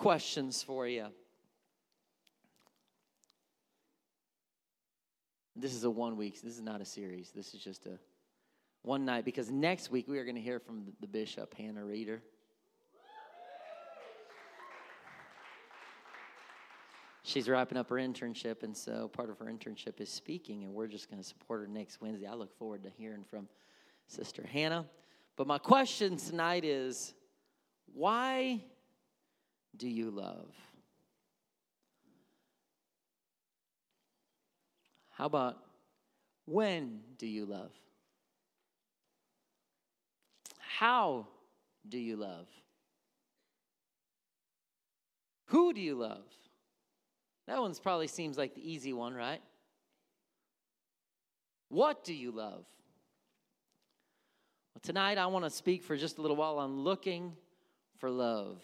questions for you. This is a one week, this is not a series. This is just a one night because next week we are going to hear from the bishop, Hannah Reeder. She's wrapping up her internship, and so part of her internship is speaking, and we're just going to support her next Wednesday. I look forward to hearing from Sister Hannah. But my question tonight is why do you love? How about when do you love? How do you love? Who do you love? That one probably seems like the easy one, right? What do you love? Well, tonight I want to speak for just a little while on looking for love.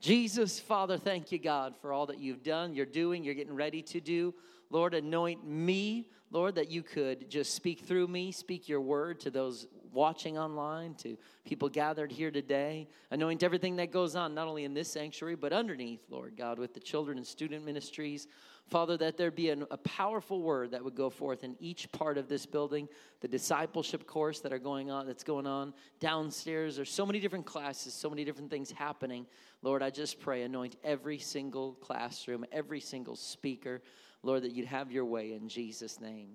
Jesus, Father, thank you, God, for all that you've done, you're doing, you're getting ready to do. Lord, anoint me, Lord, that you could just speak through me, speak your word to those watching online, to people gathered here today. Anoint everything that goes on, not only in this sanctuary, but underneath, Lord God, with the children and student ministries. Father, that there be an, a powerful word that would go forth in each part of this building, the discipleship course that are going on, that's going on downstairs. There's so many different classes, so many different things happening. Lord, I just pray, anoint every single classroom, every single speaker. Lord, that you'd have your way in Jesus' name.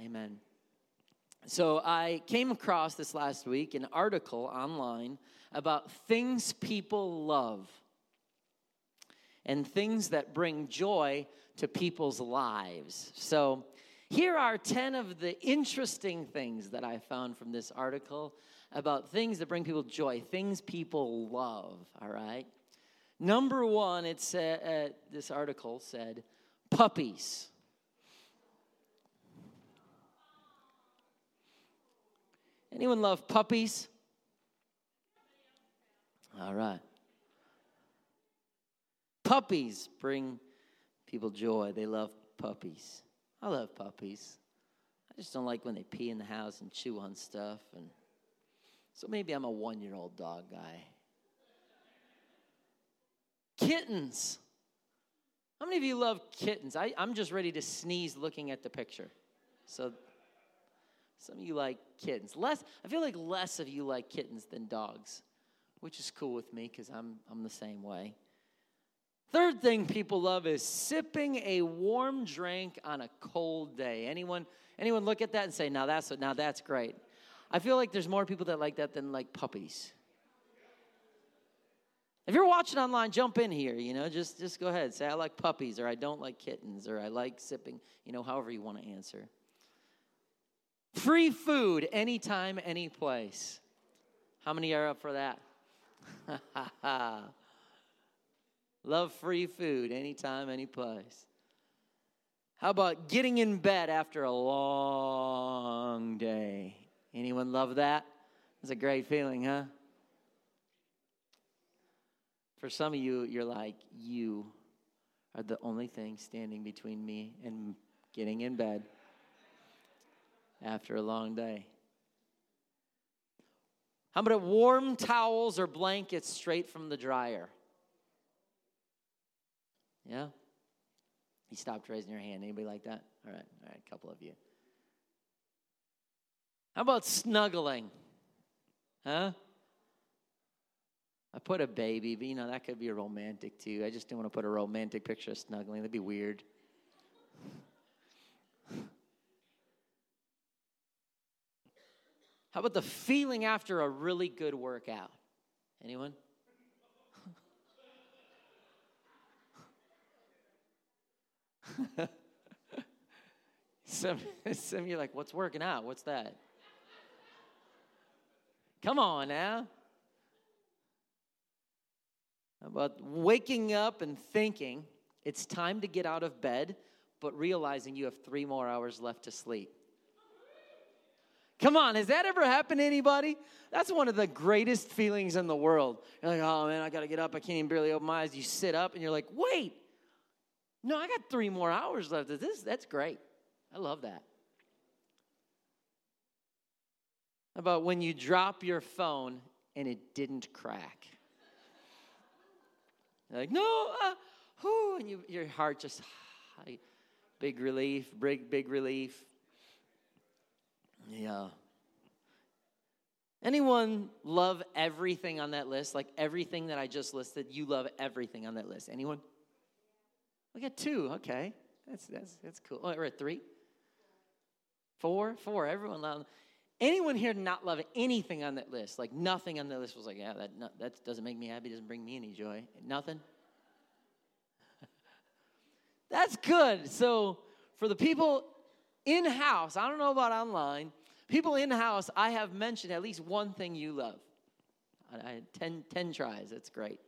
Amen. So I came across this last week an article online about things people love and things that bring joy to people's lives. So here are 10 of the interesting things that I found from this article about things that bring people joy, things people love, all right? Number one, it said, uh, this article said puppies. Anyone love puppies? All right. Puppies bring people joy. They love puppies. I love puppies. I just don't like when they pee in the house and chew on stuff and so maybe I'm a 1-year-old dog guy. Kittens. How many of you love kittens? I, I'm just ready to sneeze looking at the picture. So some of you like kittens. Less, I feel like less of you like kittens than dogs, which is cool with me because I'm, I'm the same way. Third thing people love is sipping a warm drink on a cold day. Anyone, anyone look at that and say, now that's, now that's great. I feel like there's more people that like that than like puppies. If you're watching online, jump in here, you know, just, just go ahead. Say, I like puppies, or I don't like kittens, or I like sipping, you know, however you want to answer. Free food anytime, any place. How many are up for that? Love free food anytime, any place. How about getting in bed after a long day? Anyone love that? It's a great feeling, huh? For some of you, you're like, you are the only thing standing between me and getting in bed after a long day. How about warm towels or blankets straight from the dryer? Yeah? You stopped raising your hand. Anybody like that? All right, all right, a couple of you. How about snuggling? Huh? I put a baby, but you know, that could be romantic too. I just didn't want to put a romantic picture of snuggling. That'd be weird. How about the feeling after a really good workout? Anyone? some, some of you are like, what's working out? What's that? Come on now. About waking up and thinking it's time to get out of bed, but realizing you have three more hours left to sleep. Come on, has that ever happened to anybody? That's one of the greatest feelings in the world. You're like, oh man, I gotta get up. I can't even barely open my eyes. You sit up and you're like, wait, no, I got three more hours left this. That's great. I love that. About when you drop your phone and it didn't crack. You're like, no, uh, and you, your heart just, big relief, big, big relief. Yeah. Anyone love everything on that list? Like everything that I just listed, you love everything on that list. Anyone? We got two. Okay, that's that's that's cool. Oh, we're at three, four, four. Everyone love. Anyone here not love anything on that list? Like nothing on that list was like, yeah, that no, that doesn't make me happy. Doesn't bring me any joy. Nothing. that's good. So for the people in house, I don't know about online People in house, I have mentioned at least one thing you love. I had 10, 10 tries. That's great.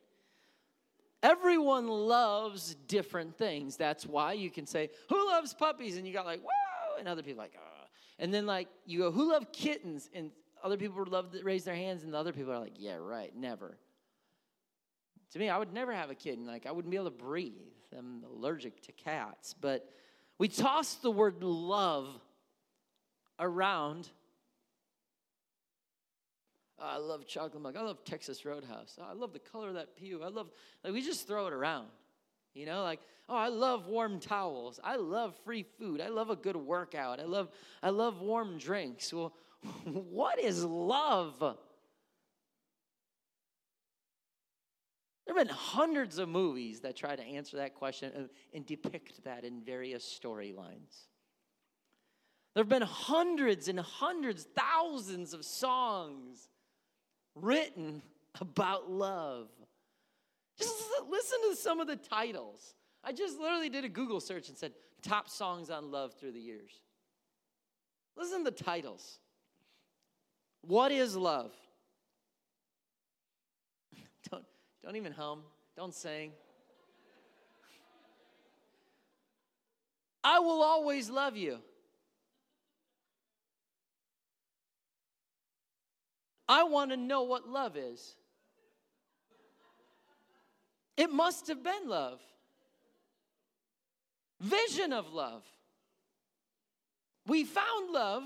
Everyone loves different things. That's why you can say, Who loves puppies? And you got like, Whoa! And other people like, oh. And then like you go, Who love kittens? And other people love to raise their hands, and the other people are like, Yeah, right, never. To me, I would never have a kitten. Like I wouldn't be able to breathe. I'm allergic to cats. But we toss the word love around. Oh, I love chocolate milk. I love Texas Roadhouse. Oh, I love the color of that pew. I love, like, we just throw it around. You know, like, oh, I love warm towels. I love free food. I love a good workout. I love, I love warm drinks. Well, what is love? There have been hundreds of movies that try to answer that question and, and depict that in various storylines. There have been hundreds and hundreds, thousands of songs written about love. Just listen to some of the titles. I just literally did a Google search and said top songs on love through the years. Listen to the titles. What is love? Don't, don't even hum, don't sing. I will always love you. I want to know what love is. It must have been love. Vision of love. We found love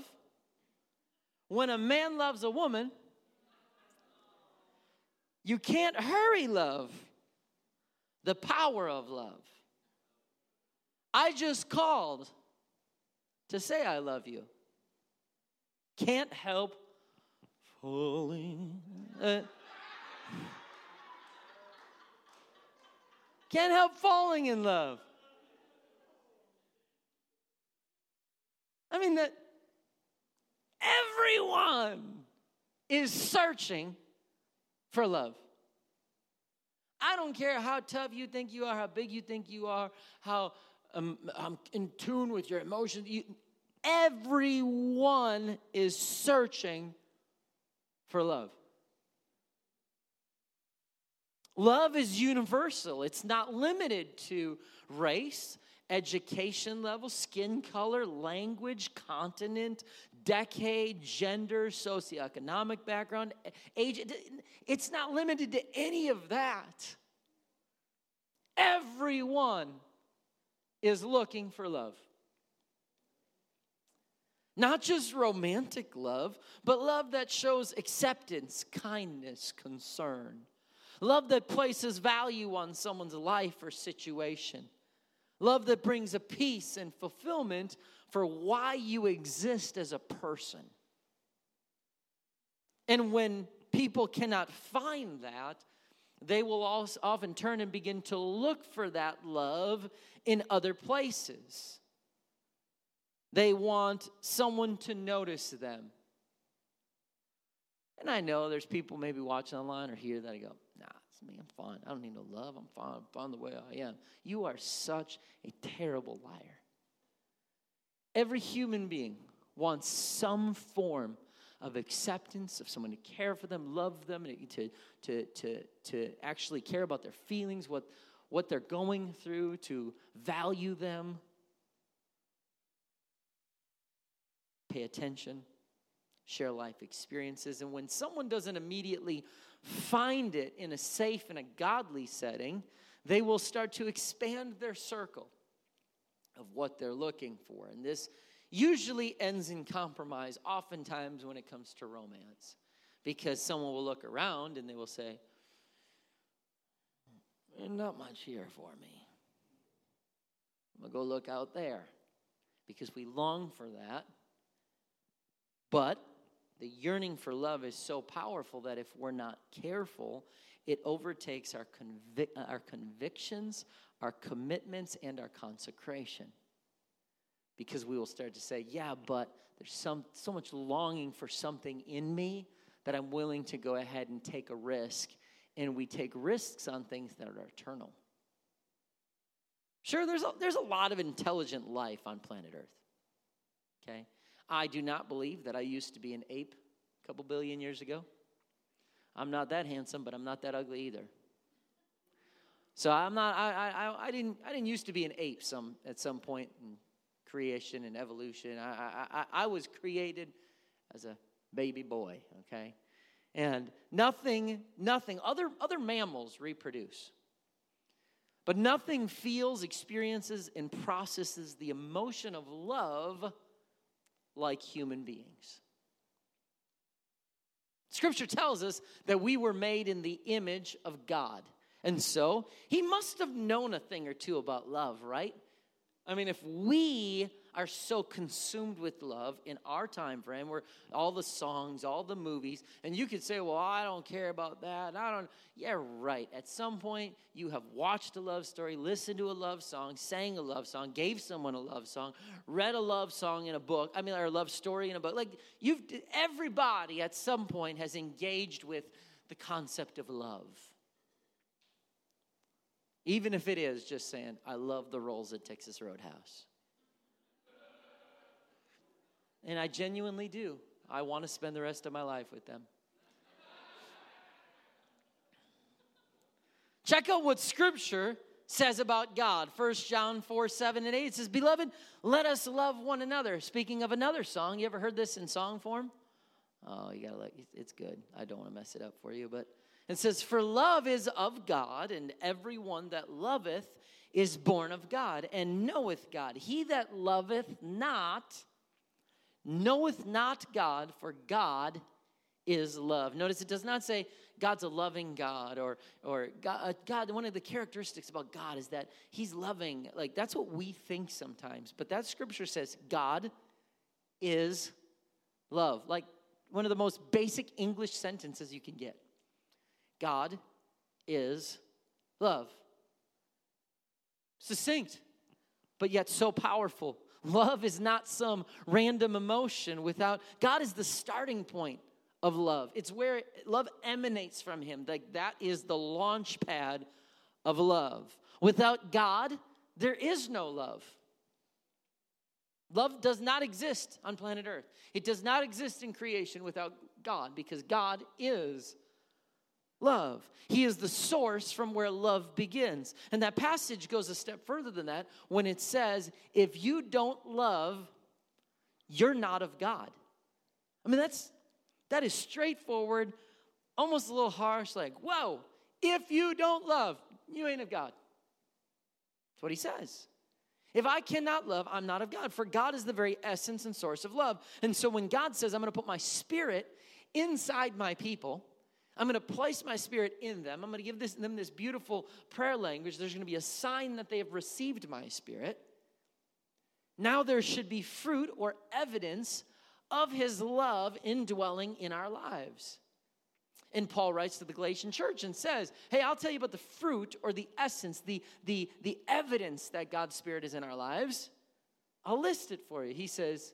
when a man loves a woman. You can't hurry love, the power of love. I just called to say I love you. Can't help falling. Uh, can't help falling in love. I mean, that everyone is searching for love. I don't care how tough you think you are, how big you think you are, how um, I'm in tune with your emotions. You, everyone is searching for love. Love is universal, it's not limited to race, education level, skin color, language, continent, decade, gender, socioeconomic background, age. It's not limited to any of that. Everyone is looking for love. Not just romantic love, but love that shows acceptance, kindness, concern. Love that places value on someone's life or situation. Love that brings a peace and fulfillment for why you exist as a person. And when people cannot find that, they will also often turn and begin to look for that love in other places. They want someone to notice them. And I know there's people maybe watching online or here that go, nah, it's me, I'm fine. I don't need no love. I'm fine. I'm fine the way I am. You are such a terrible liar. Every human being wants some form of acceptance, of someone to care for them, love them, to, to, to, to actually care about their feelings, what, what they're going through, to value them. pay attention, share life experiences. And when someone doesn't immediately find it in a safe and a godly setting, they will start to expand their circle of what they're looking for. And this usually ends in compromise, oftentimes when it comes to romance, because someone will look around and they will say, eh, not much here for me. I'm going to go look out there because we long for that. But the yearning for love is so powerful that if we're not careful, it overtakes our, convic- our convictions, our commitments, and our consecration. Because we will start to say, yeah, but there's some, so much longing for something in me that I'm willing to go ahead and take a risk. And we take risks on things that are eternal. Sure, there's a, there's a lot of intelligent life on planet Earth. Okay? I do not believe that I used to be an ape a couple billion years ago. I'm not that handsome, but I'm not that ugly either. So I'm not. I, I, I didn't. I didn't used to be an ape. Some at some point in creation and evolution. I, I, I was created as a baby boy. Okay, and nothing, nothing. Other other mammals reproduce, but nothing feels, experiences, and processes the emotion of love like human beings. Scripture tells us that we were made in the image of God. And so he must have known a thing or two about love, right? I mean, if we are so consumed with love in our time frame where all the songs all the movies and you could say well i don't care about that. I don't yeah right. At some point you have watched a love story listened to a love song sang a love song gave someone a love song read a love song in a book i mean or a love story in a book. Like you've everybody at some point has engaged with the concept of love even if it is just saying i love the rolls at texas roadhouse and I genuinely do. I want to spend the rest of my life with them. Check out what Scripture says about God. 1 John 4 7 and 8 it says, Beloved, let us love one another. Speaking of another song, you ever heard this in song form? Oh, you gotta let it's good. I don't want to mess it up for you, but it says, For love is of God, and everyone that loveth is born of God and knoweth God. He that loveth not knoweth not God, for God is love. Notice it does not say God's a loving God or or God, uh, God, one of the characteristics about God is that he's loving. Like that's what we think sometimes. But that scripture says God is love. Like one of the most basic English sentences you can get. God is love. Succinct, but yet so powerful. Love is not some random emotion without, God is the starting point of love. It's where love emanates from Him. Like that is the launch pad of love. Without God, there is no love. Love does not exist on planet Earth. It does not exist in creation without God because God is love. He is the source from where love begins. And that passage goes a step further than that when it says, if you don't love, you're not of God. I mean, that's that is straightforward, almost a little harsh, like, whoa, if you don't love, you ain't of God. That's what he says. If I cannot love, I'm not of God. For God is the very essence and source of love. And so when God says, I'm going to put my spirit inside my people, I'm going to place my spirit in them. I'm going to give this, them this beautiful prayer language. There's going to be a sign that they have received my spirit. Now there should be fruit or evidence of his love indwelling in our lives. And Paul writes to the Galatian church and says, Hey, I'll tell you about the fruit or the essence, the, the, the evidence that God's Spirit is in our lives. I'll list it for you. He says,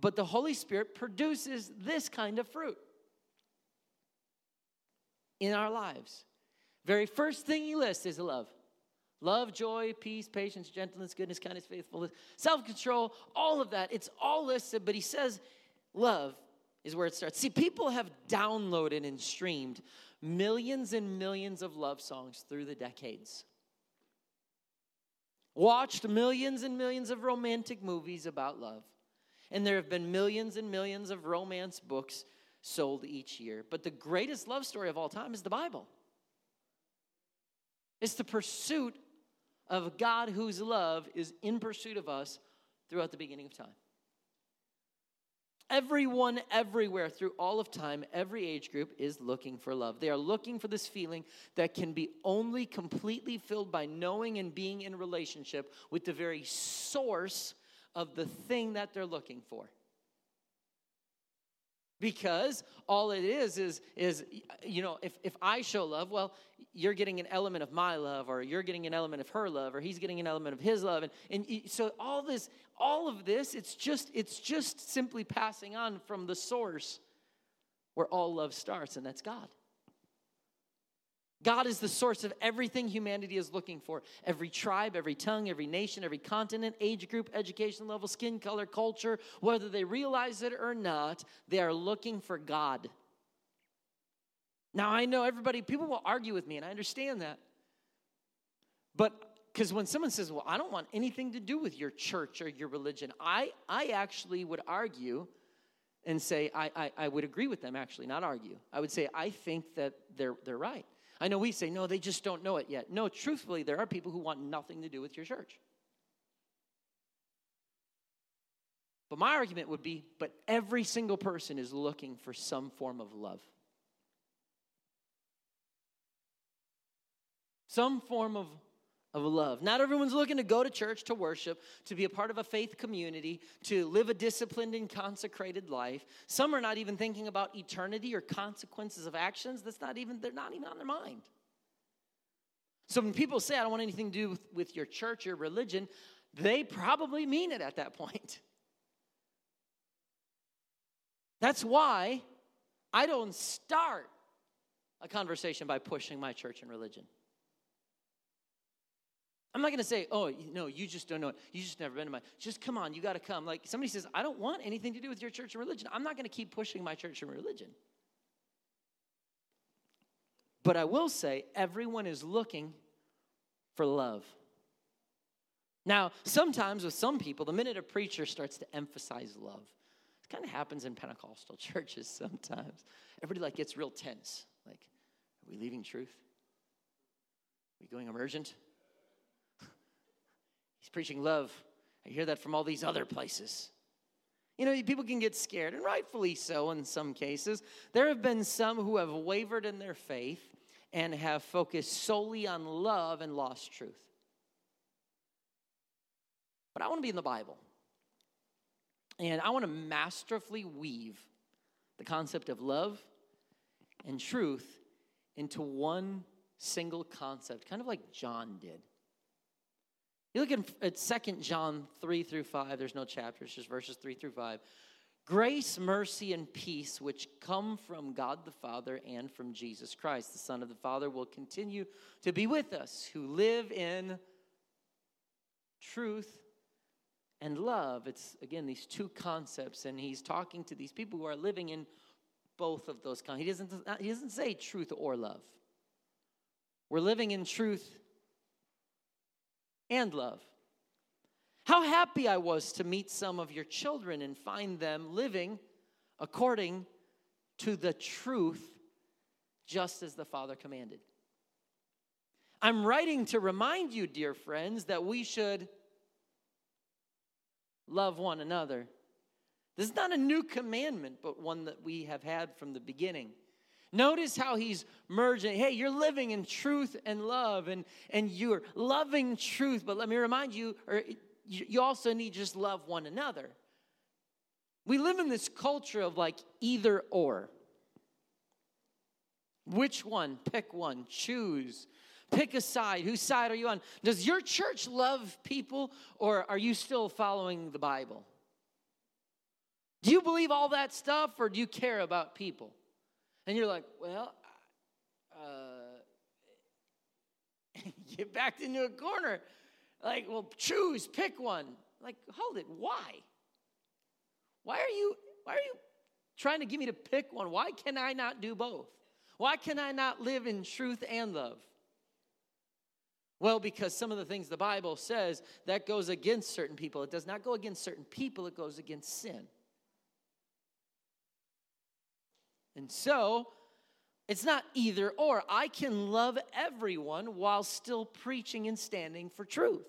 But the Holy Spirit produces this kind of fruit in our lives. Very first thing he lists is love. Love, joy, peace, patience, gentleness, goodness, kindness, faithfulness, self control, all of that. It's all listed, but he says love is where it starts. See, people have downloaded and streamed millions and millions of love songs through the decades, watched millions and millions of romantic movies about love, and there have been millions and millions of romance books sold each year. But the greatest love story of all time is the Bible. It's the pursuit of God whose love is in pursuit of us throughout the beginning of time. Everyone, everywhere, through all of time, every age group is looking for love. They are looking for this feeling that can be only completely filled by knowing and being in relationship with the very source of the thing that they're looking for because all it is is is you know if, if i show love well you're getting an element of my love or you're getting an element of her love or he's getting an element of his love and, and so all this all of this it's just it's just simply passing on from the source where all love starts and that's god God is the source of everything humanity is looking for. Every tribe, every tongue, every nation, every continent, age group, education level, skin color, culture, whether they realize it or not, they are looking for God. Now, I know everybody, people will argue with me, and I understand that. But because when someone says, Well, I don't want anything to do with your church or your religion, I, I actually would argue and say, I, I, I would agree with them, actually, not argue. I would say, I think that they're, they're right. I know we say, no, they just don't know it yet. No, truthfully, there are people who want nothing to do with your church. But my argument would be, but every single person is looking for some form of love. Some form of of love. Not everyone's looking to go to church to worship, to be a part of a faith community, to live a disciplined and consecrated life. Some are not even thinking about eternity or consequences of actions. That's not even, they're not even on their mind. So when people say, I don't want anything to do with, with your church or religion, they probably mean it at that point. That's why I don't start a conversation by pushing my church and religion. I'm not to say, oh, no, you just don't know it. You just never been to my. Just come on, you got to come. Like somebody says, I don't want anything to do with your church and religion. I'm not to keep pushing my church and religion. But I will say, everyone is looking for love. Now, sometimes with some people, the minute a preacher starts to emphasize love, it kind of happens in Pentecostal churches sometimes. Everybody like gets real tense. Like, are we leaving truth? Are we going emergent? He's preaching love. I hear that from all these other places. You know, people can get scared, and rightfully so in some cases. There have been some who have wavered in their faith and have focused solely on love and lost truth. But I want to be in the Bible. And I want to masterfully weave the concept of love and truth into one single concept, kind of like John did. You look at, 2 John 3 through 5, there's no chapters, just verses 3 through 5. Grace, mercy, and peace, which come from God the Father and from Jesus Christ, the Son of the Father, will continue to be with us who live in truth and love. It's, again, these two concepts, and he's talking to these people who are living in both of those. He doesn't, he doesn't say truth or love. We're living in truth and love. How happy I was to meet some of your children and find them living according to the truth, just as the Father commanded. I'm writing to remind you, dear friends, that we should love one another. This is not a new commandment, but one that we have had from the beginning. Notice how he's merging. Hey, you're living in truth and love, and, and you're loving truth. But let me remind you, or you also need just love one another. We live in this culture of like either or. Which one? Pick one. Choose. Pick a side. Whose side are you on? Does your church love people, or are you still following the Bible? Do you believe all that stuff, or do you care about people? And you're like, well, uh, you backed into a corner. Like, well, choose, pick one. Like, hold it, why? Why are you, why are you trying to get me to pick one? Why can I not do both? Why can I not live in truth and love? Well, because some of the things the Bible says that goes against certain people. It does not go against certain people, it goes against sin. And so, it's not either or. I can love everyone while still preaching and standing for truth.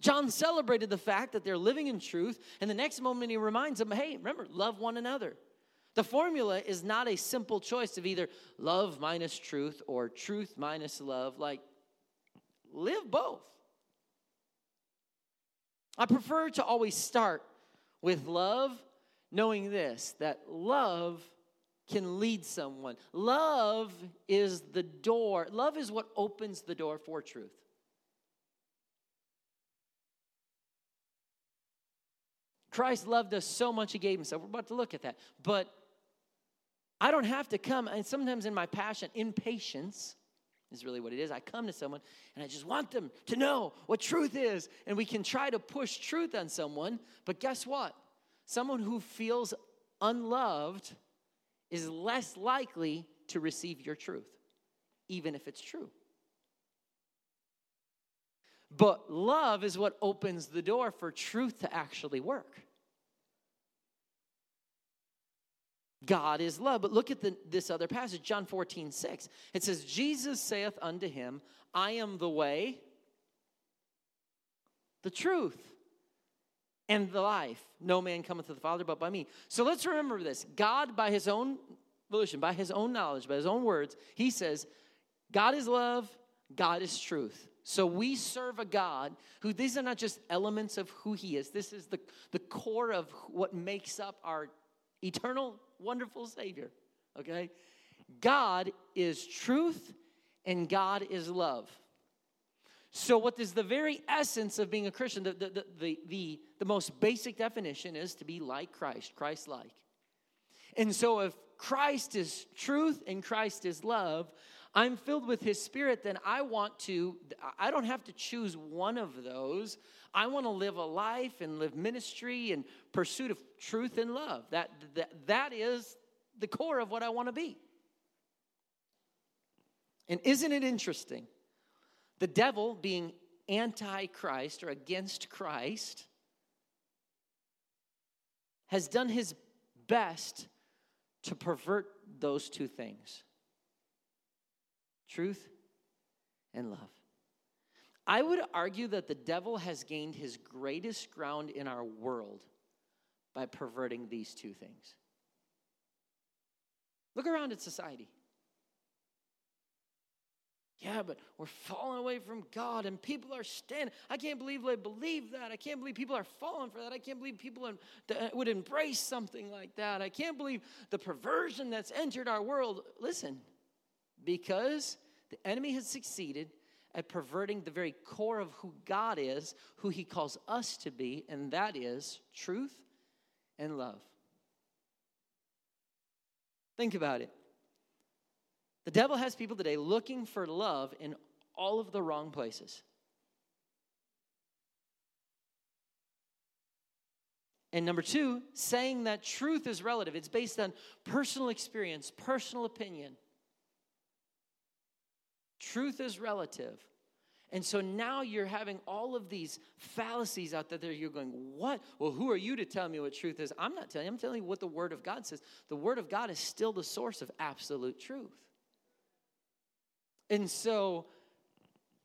John celebrated the fact that they're living in truth, and the next moment he reminds them, hey, remember, love one another. The formula is not a simple choice of either love minus truth or truth minus love. Like, live both. I prefer to always start with love, knowing this that love can lead someone. Love is the door, love is what opens the door for truth. Christ loved us so much, He gave Himself. We're about to look at that. But I don't have to come, and sometimes in my passion, impatience is really what it is. I come to someone and I just want them to know what truth is. And we can try to push truth on someone, but guess what? Someone who feels unloved is less likely to receive your truth, even if it's true. But love is what opens the door for truth to actually work. God is love. But look at the, this other passage, John 14, 6. It says, Jesus saith unto him, I am the way, the truth, and the life. No man cometh to the Father but by me. So let's remember this. God, by his own volition, by his own knowledge, by his own words, he says, God is love, God is truth. So we serve a God who, these are not just elements of who he is. This is the, the core of what makes up our eternal, wonderful Savior. Okay? God is truth and God is love. So, what is the very essence of being a Christian? The, the, the, the, the most basic definition is to be like Christ, Christ like. And so, if Christ is truth and Christ is love, I'm filled with His Spirit, then I want to, I don't have to choose one of those. I want to live a life and live ministry and pursuit of truth and love. That, that, that is the core of what I want to be. And isn't it interesting? The devil being anti Christ or against Christ has done his best to pervert those two things truth and love. I would argue that the devil has gained his greatest ground in our world by perverting these two things. Look around at society. Yeah, but we're falling away from God and people are standing. I can't believe they believe that. I can't believe people are falling for that. I can't believe people would embrace something like that. I can't believe the perversion that's entered our world. Listen, because the enemy has succeeded at perverting the very core of who God is, who He calls us to be, and that is truth and love. Think about it. The devil has people today looking for love in all of the wrong places. And number two, saying that truth is relative. It's based on personal experience, personal opinion. Truth is relative. And so now you're having all of these fallacies out there. You're going, what? Well, who are you to tell me what truth is? I'm not telling you. I'm telling you what the Word of God says. The Word of God is still the source of absolute truth. And so,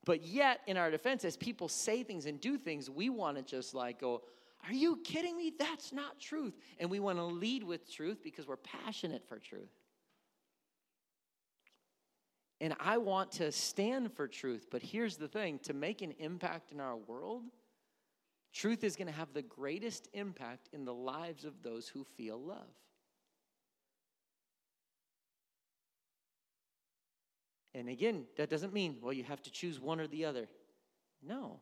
but yet, in our defense, as people say things and do things, we want to just like go, Are you kidding me? That's not truth. And we want to lead with truth because we're passionate for truth. And I want to stand for truth. But here's the thing to make an impact in our world, truth is going to have the greatest impact in the lives of those who feel love. And again, that doesn't mean, well, you have to choose one or the other. No.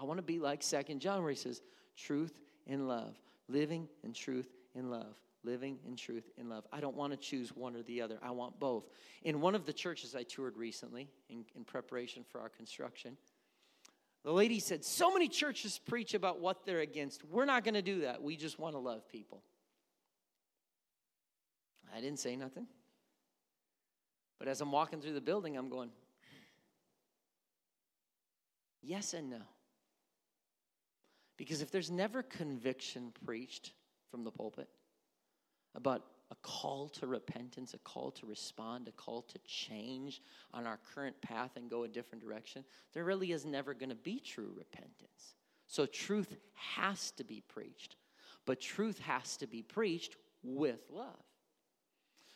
I want to be like Second John, where he says, truth and love, living in truth and love living in truth in love. I don't want to choose one or the other. I want both. In one of the churches I toured recently in, in preparation for our construction, the lady said, So many churches preach about what they're against. We're not going to do that. We just want to love people. I didn't say nothing. But as I'm walking through the building, I'm going, Yes and no. Because if there's never conviction preached from the pulpit, about a call to repentance, a call to respond, a call to change on our current path and go a different direction, there really is never going to be true repentance. So truth has to be preached, but truth has to be preached with love.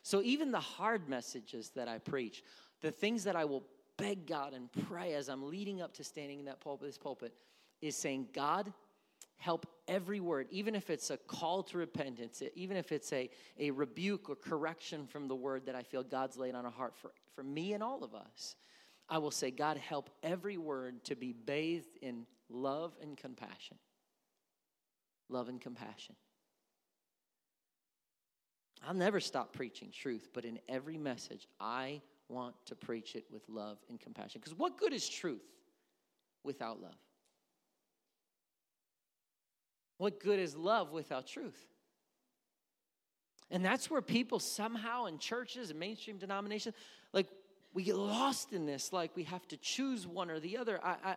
So even the hard messages that I preach, the things that I will beg God and pray as I'm leading up to standing in that pulpit, this pulpit, is saying, God, help every word, even if it's a call to repentance, even if it's a, a rebuke or correction from the word that I feel God's laid on a heart for, for me and all of us. I will say, God, help every word to be bathed in love and compassion. Love and compassion. I'll never stop preaching truth, but in every message, I want to preach it with love and compassion. Because what good is truth without love? What good is love without truth? And that's where people somehow in churches and mainstream denominations, like we get lost in this, like we have to choose one or the other. I, I,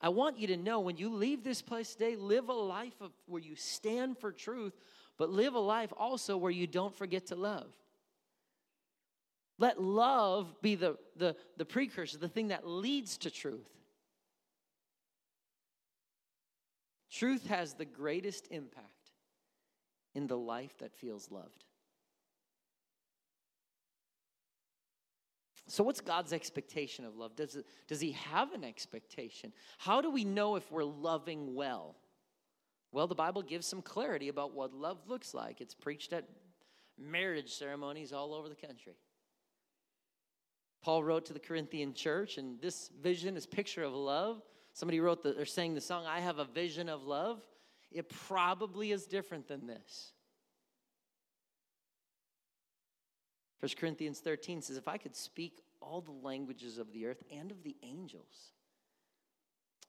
I want you to know when you leave this place today, live a life of where you stand for truth, but live a life also where you don't forget to love. Let love be the, the, the precursor, the thing that leads to truth. Truth has the greatest impact in the life that feels loved. So, what's God's expectation of love? Does, it, does He have an expectation? How do we know if we're loving well? Well, the Bible gives some clarity about what love looks like. It's preached at marriage ceremonies all over the country. Paul wrote to the Corinthian church, and this vision, this picture of love, somebody wrote the, or sang the song, I have a vision of love. It probably is different than this. 1 Corinthians 13 says, If I could speak all the languages of the earth and of the angels,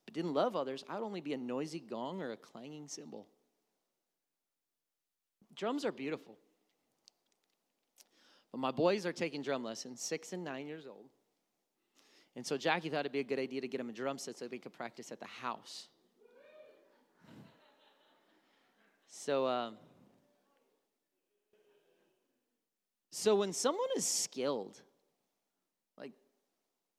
but didn't love others, I would only be a noisy gong or a clanging cymbal. Drums are beautiful. But my boys are taking drum lessons, six and nine years old. And so Jackie thought it'd be a good idea to get them a drum set so they could practice at the house. So, um, so when someone is skilled, like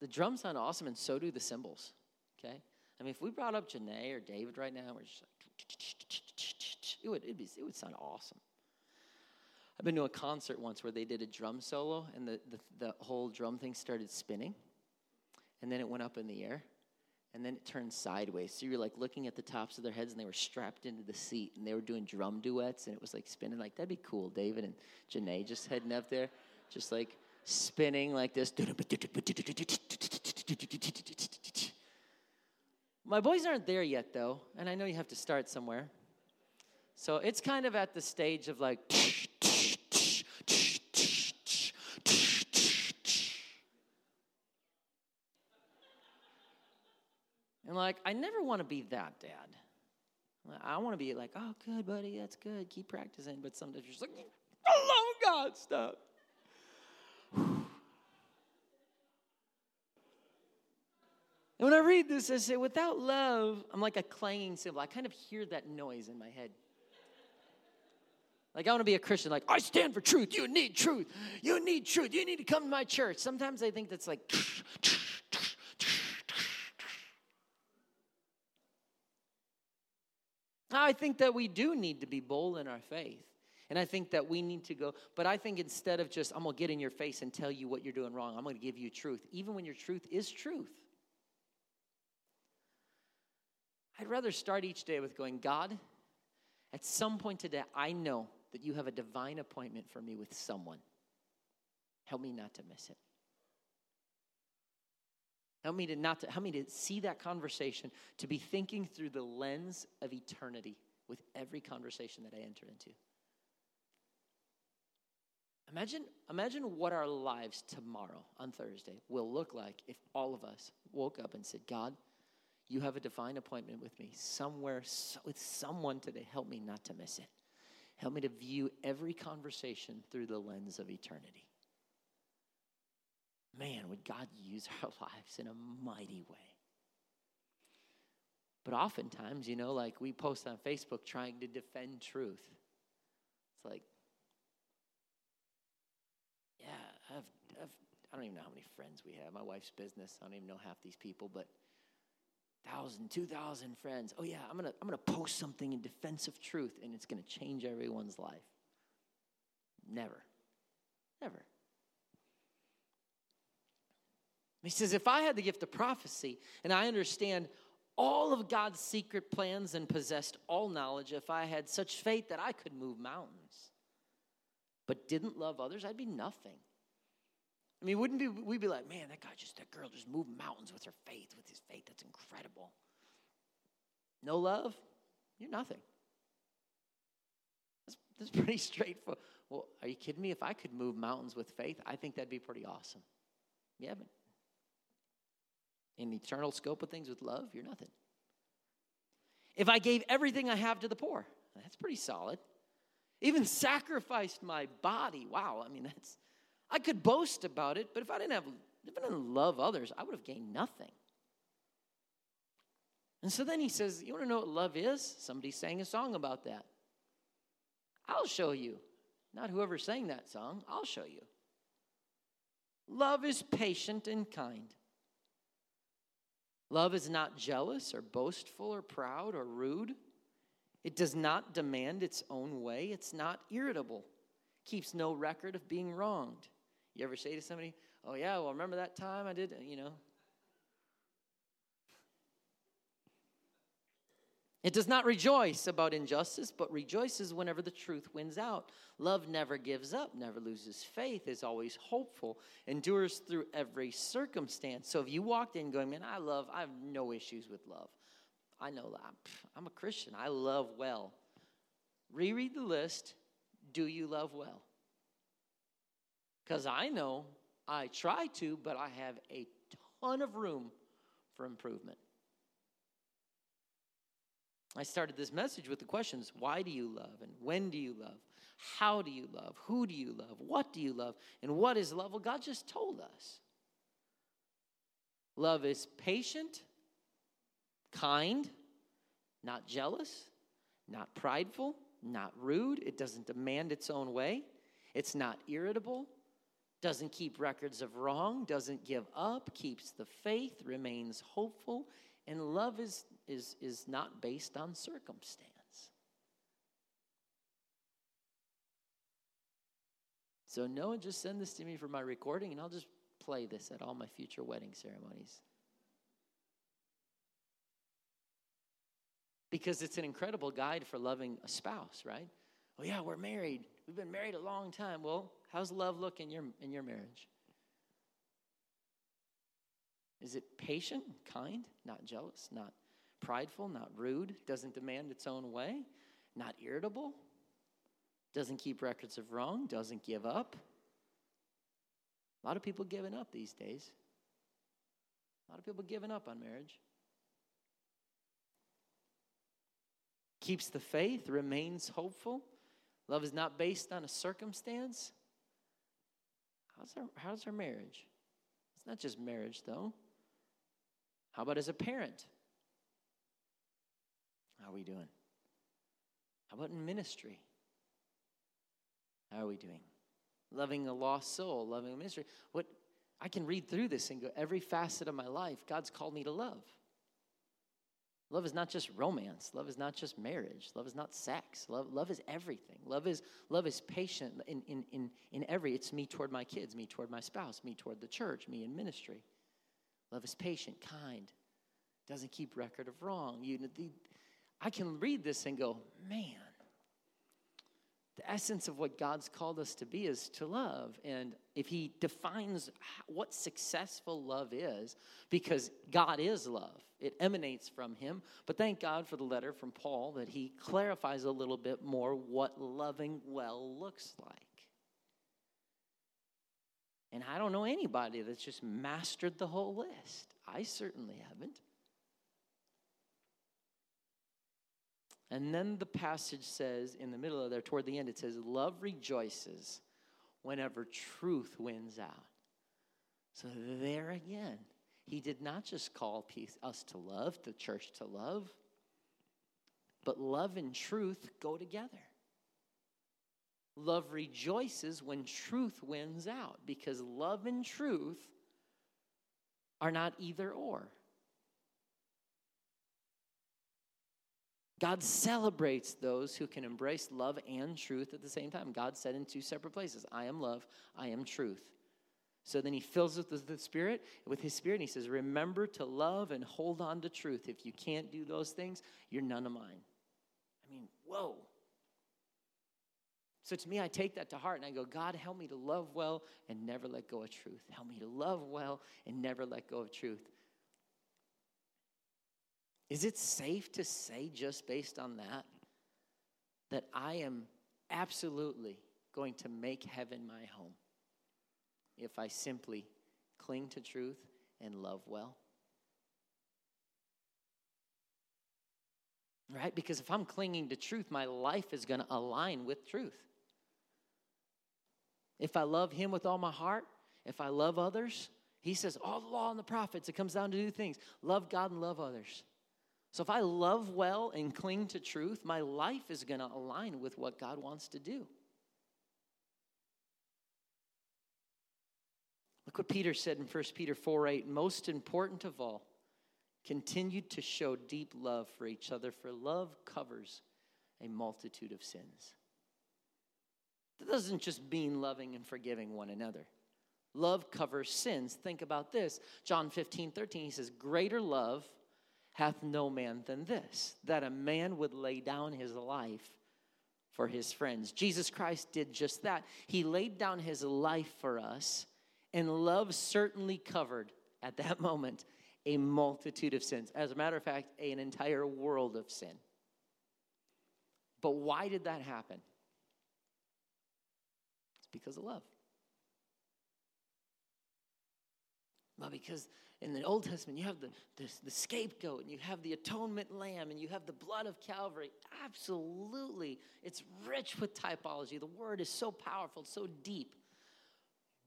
the drums sound awesome, and so do the cymbals. Okay, I mean, if we brought up Janae or David right now, we're just like, it would it'd be, it would sound awesome. I've been to a concert once where they did a drum solo and the, the, the whole drum thing started spinning. And then it went up in the air. And then it turned sideways. So you're like looking at the tops of their heads and they were strapped into the seat and they were doing drum duets and it was like spinning like that'd be cool. David and Janae just heading up there, just like spinning like this. My boys aren't there yet though, and I know you have to start somewhere. So it's kind of at the stage of like And like, I never want to be that dad. I want to be like, oh, good, buddy, that's good. Keep practicing. But sometimes you're just like, oh, God, stop. When I read this, I say, without love, I'm like a clanging cymbal. I kind of hear that noise in my head. Like, I want to be a Christian, like, I stand for truth. You need truth. You need truth. You need to come to my church. Sometimes I think that's like, I think that we do need to be bold in our faith. And I think that we need to go, but I think instead of just, I'm gonna get in your face and tell you what you're doing wrong, I'm gonna give you truth, even when your truth is truth. I'd rather start each day with going, God, at some point today, I know that you have a divine appointment for me with someone. Help me not to miss it. Help me to not to, help me to see that conversation, to be thinking through the lens of eternity with every conversation that I enter into. Imagine, imagine what our lives tomorrow on Thursday will look like if all of us woke up and said, God, you have a divine appointment with me somewhere with someone today. Help me not to miss it. Help me to view every conversation through the lens of eternity man, would God use our lives in a mighty way. But oftentimes, you know, like we post on Facebook trying to defend truth. It's like, yeah, I've, I've, I don't even know how many friends we have. My wife's business. I don't even know half these people, but thousand, two thousand friends. Oh yeah, I'm gonna I'm gonna post something in defense of truth, and it's gonna change everyone's life. Never, never. He says, if I had the gift of prophecy and I understand all of God's secret plans and possessed all knowledge, if I had such faith that I could move mountains, but didn't love others, I'd be nothing. I mean, wouldn't be, we'd be like, man, that guy just, that girl just moved mountains with her faith, with his faith. That's incredible. No love, you're nothing. That's, that's pretty straightforward. Well, are you kidding me? If I could move mountains with faith, I think that'd be pretty awesome. Yeah, but in the eternal scope of things with love, you're nothing. If I gave everything I have to the poor, that's pretty solid. Even sacrificed my body. Wow, I mean, that's, I could boast about it, but if I didn't have, if I didn't love others, I would have gained nothing. And so then he says, You want to know what love is? Somebody sang a song about that. I'll show you. Not whoever sang that song, I'll show you. Love is patient and kind. Love is not jealous or boastful or proud or rude. It does not demand its own way. It's not irritable. Keeps no record of being wronged. You ever say to somebody, Oh, yeah, well, remember that time I did, you know? It does not rejoice about injustice, but rejoices whenever the truth wins out. Love never gives up, never loses faith, is always hopeful, endures through every circumstance. So if you walked in going, Man, I love, I have no issues with love. I know that. I'm a Christian. I love well. Reread the list. Do you love well? Because I know I try to, but I have a ton of room for improvement. I started this message with the questions why do you love? And when do you love? How do you love? Who do you love? What do you love? And what is love? Well, God just told us. Love is patient, kind, not jealous, not prideful, not rude. It doesn't demand its own way. It's not irritable, doesn't keep records of wrong, doesn't give up, keeps the faith, remains hopeful, and love is, is, is not based on circumstance. So, Noah, just send this to me for my recording, and I'll just play this at all my future wedding ceremonies. Because it's an incredible guide for loving a spouse, right? Oh, yeah, we're married. We've been married a long time. Well, how's love look in your, in your marriage? Is it patient, kind, not jealous, not prideful, not rude, doesn't demand its own way, not irritable, doesn't keep records of wrong, doesn't give up? A lot of people giving up these days. A lot of people giving up on marriage. Keeps the faith, remains hopeful, Love is not based on a circumstance. How's our, how's our marriage? It's not just marriage, though. How about as a parent? How are we doing? How about in ministry? How are we doing? Loving a lost soul, loving a ministry. What I can read through this and go, every facet of my life, God's called me to love. Love is not just romance. Love is not just marriage. Love is not sex. Love, love is everything. Love is, love is patient in, in, in, in every, it's me toward my kids, me toward my spouse, me toward the church, me in ministry. Love is patient, kind, doesn't keep record of wrong. You, the, I can read this and go, man, the essence of what God's called us to be is to love. And if He defines what successful love is, because God is love, it emanates from Him. But thank God for the letter from Paul that he clarifies a little bit more what loving well looks like. And I don't know anybody that's just mastered the whole list. I certainly haven't. And then the passage says, in the middle of there, toward the end, it says, Love rejoices whenever truth wins out. So there again, he did not just call peace, us to love, the church to love, but love and truth go together. Love rejoices when truth wins out because love and truth are not either or. God celebrates those who can embrace love and truth at the same time. God said in two separate places, I am love, I am truth. So then he fills it with the Spirit, with his Spirit, and he says, Remember to love and hold on to truth. If you can't do those things, you're none of mine. I mean, whoa. So to me, I take that to heart and I go, God, help me to love well and never let go of truth. Help me to love well and never let go of truth. Is it safe to say, just based on that, that I am absolutely going to make heaven my home if I simply cling to truth and love well? Right? Because if I'm clinging to truth, my life is going to align with truth. If I love Him with all my heart, if I love others, He says, all the law and the prophets, it comes down to two things love God and love others. So if I love well and cling to truth, my life is going to align with what God wants to do. Look what Peter said in 1 Peter 4 8. Most important of all, continue to show deep love for each other, for love covers a multitude of sins. That doesn't just mean loving and forgiving one another. Love covers sins. Think about this. John 15, 13, he says, Greater love hath no man than this, that a man would lay down his life for his friends. Jesus Christ did just that. He laid down his life for us, and love certainly covered at that moment a multitude of sins. As a matter of fact, an entire world of sin. But why did that happen? It's because of love. Well, because in the Old Testament, you have the, the, the, scapegoat and you have the atonement lamb and you have the blood of Calvary. Absolutely. It's rich with typology. The word is so powerful, so deep.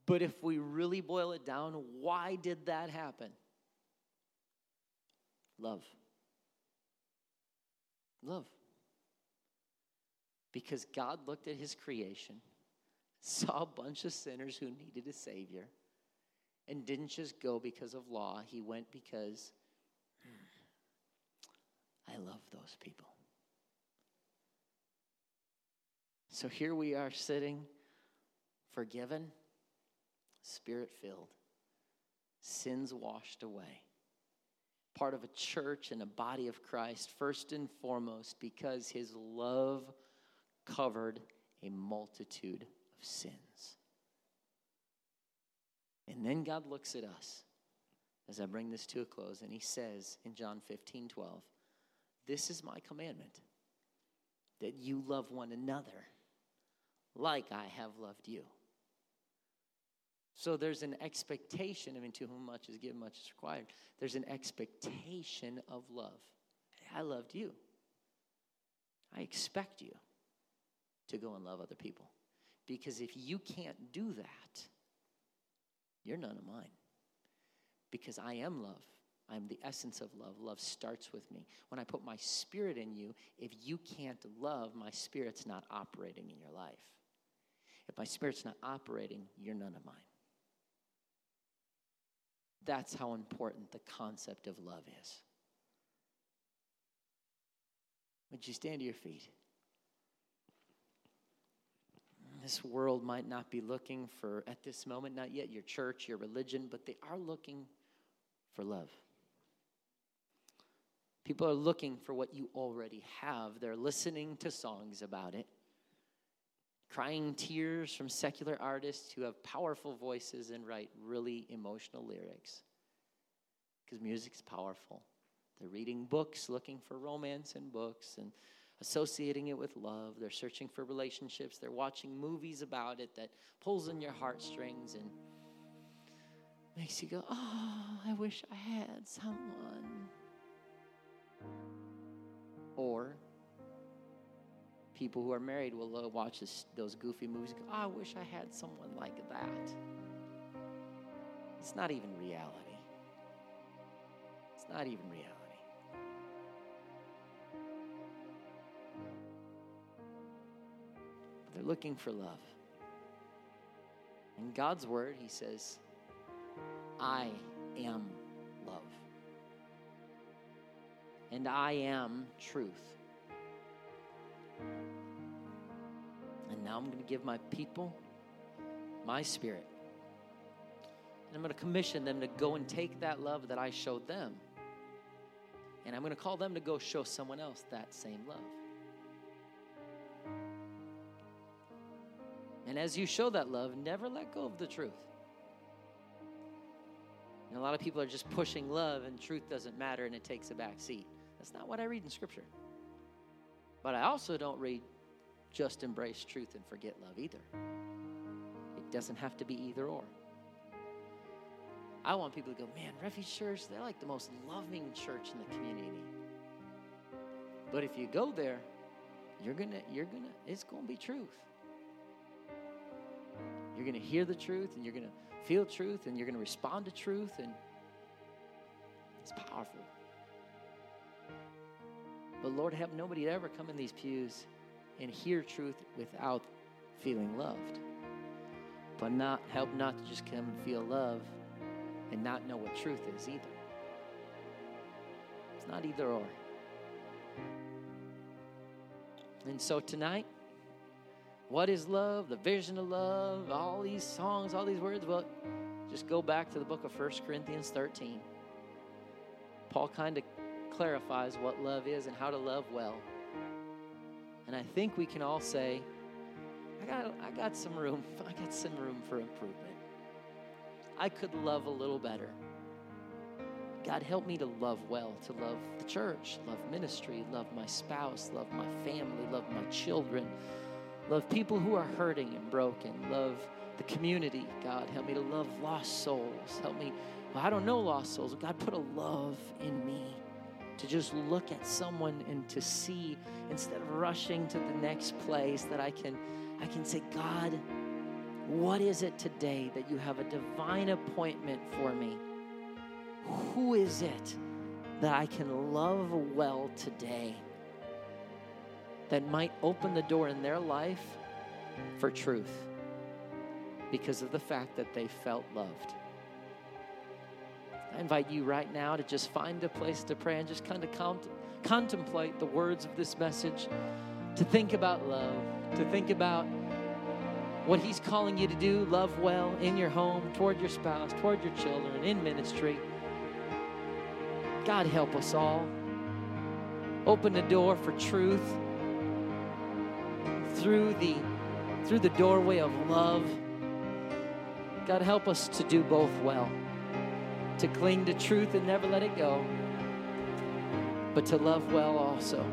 But if we really boil it down, why did that happen? Love. Love. Because God looked at his creation, saw a bunch of sinners who needed a Savior and didn't just go because of law, he went because I love those people. So here we are sitting, forgiven, spirit filled, sins washed away. Part of a church and a body of Christ, first and foremost, because his love covered a multitude of sins. And then God looks at us as I bring this to a close, and He says in John 15 12, This is my commandment, that you love one another like I have loved you. So there's an expectation, I mean, to whom much is given, much is required. There's an expectation of love. I loved you. I expect you to go and love other people. Because if you can't do that, you're none of mine. Because I am love. I am the essence of love. Love starts with me. When I put my spirit in you, if you can't love, my spirit's not operating in your life. If my spirit's not operating, you're none of mine. That's how important the concept of love is. Would you stand to your feet? This world might not be looking for, at this moment, not yet your church, your religion, but they are looking for love. People are looking for what you already have. They're listening to songs about it, crying tears from secular artists who have powerful voices and write really emotional lyrics. Because music's powerful. They're reading books, looking for romance in books, and associating it with love. They're searching for relationships. They're watching movies about it that pulls in your heartstrings and makes you go, Oh, I wish I had someone. Or people who are married will watch this, those goofy movies go, oh, I wish I had someone like that. It's not even reality. It's not even reality. They're looking for love. In God's word, He says, I am love. And I am truth. And now I'm going to give my people my spirit. And I'm going to commission them to go and take that love that I showed them. And I'm going to call them to go show someone else that same love. And as you show that love, never let go of the truth. And a lot of people are just pushing love and truth doesn't matter and it takes a back seat. That's not what I read in Scripture. But I also don't read just embrace truth and forget love either. It doesn't have to be either or. I want people to go, man, Refuge Church, they're like the most loving church in the community. But if you go there, you're gonna, you're gonna, it's gonna be truth. You're gonna hear the truth and you're gonna feel truth and you're gonna respond to truth and it's powerful. But Lord, help nobody ever come in these pews and hear truth without feeling loved. But not help not to just come and feel love and not know what truth is either. It's not either or. And so tonight, what is love? The vision of love, all these songs, all these words. Well, just go back to the book of First Corinthians 13. Paul kind of clarifies what love is and how to love well. And I think we can all say, I got, I got some room. I got some room for improvement. I could love a little better. God, help me to love well, to love the church, love ministry, love my spouse, love my family, love my children, love people who are hurting and broken, love the community. God, help me to love lost souls. Help me, well, I don't know lost souls. God, put a love in me to just look at someone and to see instead of rushing to the next place that I can I can say, God, what is it today that you have a divine appointment for me? Who is it that I can love well today that might open the door in their life for truth because of the fact that they felt loved? I invite you right now to just find a place to pray and just kind of cont- contemplate the words of this message, to think about love, to think about what He's calling you to do, love well in your home, toward your spouse, toward your children, in ministry. God help us all. Open the door for truth through the through the doorway of love. God help us to do both well. To cling to truth and never let it go, but to love well also.